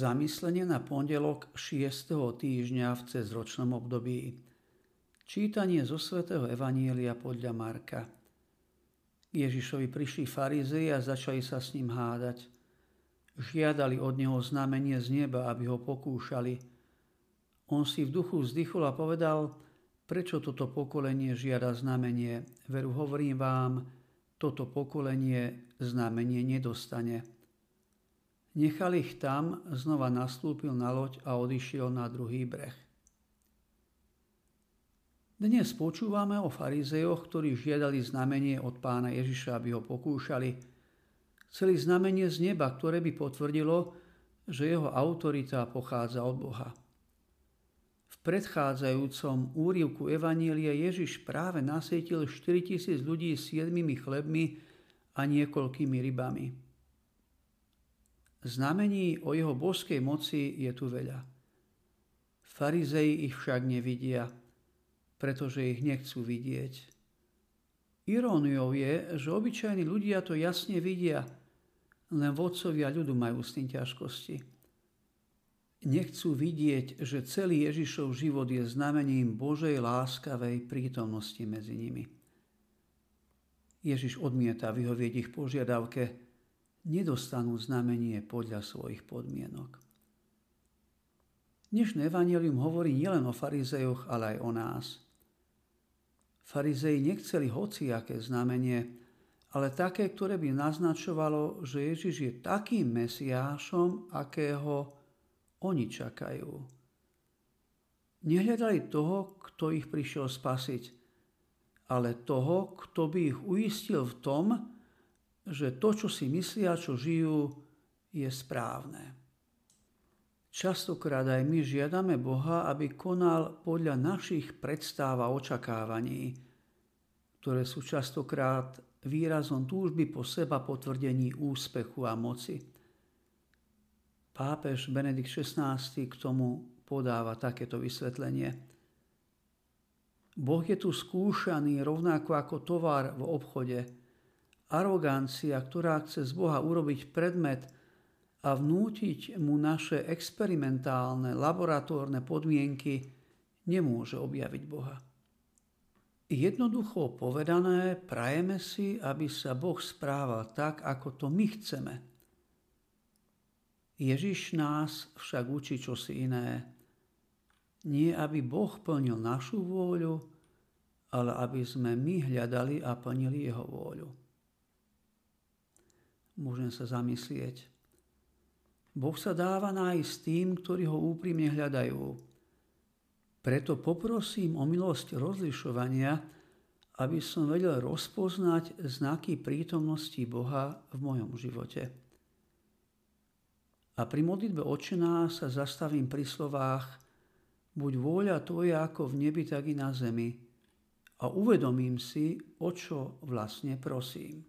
Zamyslenie na pondelok 6. týždňa v cezročnom období. Čítanie zo svätého Evanielia podľa Marka. Ježišovi prišli farizei a začali sa s ním hádať. Žiadali od neho znamenie z neba, aby ho pokúšali. On si v duchu vzdychol a povedal, prečo toto pokolenie žiada znamenie. Veru hovorím vám, toto pokolenie znamenie nedostane. Nechal ich tam, znova nastúpil na loď a odišiel na druhý breh. Dnes počúvame o farizejoch, ktorí žiadali znamenie od pána Ježiša, aby ho pokúšali. Chceli znamenie z neba, ktoré by potvrdilo, že jeho autorita pochádza od Boha. V predchádzajúcom úrivku Evanília Ježiš práve nasietil 4000 ľudí s jedmými chlebmi a niekoľkými rybami. Znamení o jeho božskej moci je tu veľa. Farizei ich však nevidia, pretože ich nechcú vidieť. Iróniou je, že obyčajní ľudia to jasne vidia, len vodcovia ľudu majú s tým ťažkosti. Nechcú vidieť, že celý Ježišov život je znamením Božej láskavej prítomnosti medzi nimi. Ježiš odmieta vyhovieť ich požiadavke, nedostanú znamenie podľa svojich podmienok. Dnešné evanelium hovorí nielen o farizejoch, ale aj o nás. Farizei nechceli hociaké znamenie, ale také, ktoré by naznačovalo, že Ježiš je takým mesiášom, akého oni čakajú. Nehľadali toho, kto ich prišiel spasiť, ale toho, kto by ich uistil v tom, že to, čo si myslia, čo žijú, je správne. Častokrát aj my žiadame Boha, aby konal podľa našich predstáv a očakávaní, ktoré sú častokrát výrazom túžby po seba potvrdení úspechu a moci. Pápež Benedikt XVI k tomu podáva takéto vysvetlenie. Boh je tu skúšaný rovnako ako tovar v obchode – arogancia, ktorá chce z Boha urobiť predmet a vnútiť mu naše experimentálne laboratórne podmienky, nemôže objaviť Boha. Jednoducho povedané, prajeme si, aby sa Boh správal tak, ako to my chceme. Ježiš nás však učí čosi iné. Nie, aby Boh plnil našu vôľu, ale aby sme my hľadali a plnili Jeho vôľu môžem sa zamyslieť. Boh sa dáva nájsť tým, ktorí ho úprimne hľadajú. Preto poprosím o milosť rozlišovania, aby som vedel rozpoznať znaky prítomnosti Boha v mojom živote. A pri modlitbe očená sa zastavím pri slovách Buď vôľa tvoja ako v nebi, tak i na zemi. A uvedomím si, o čo vlastne prosím.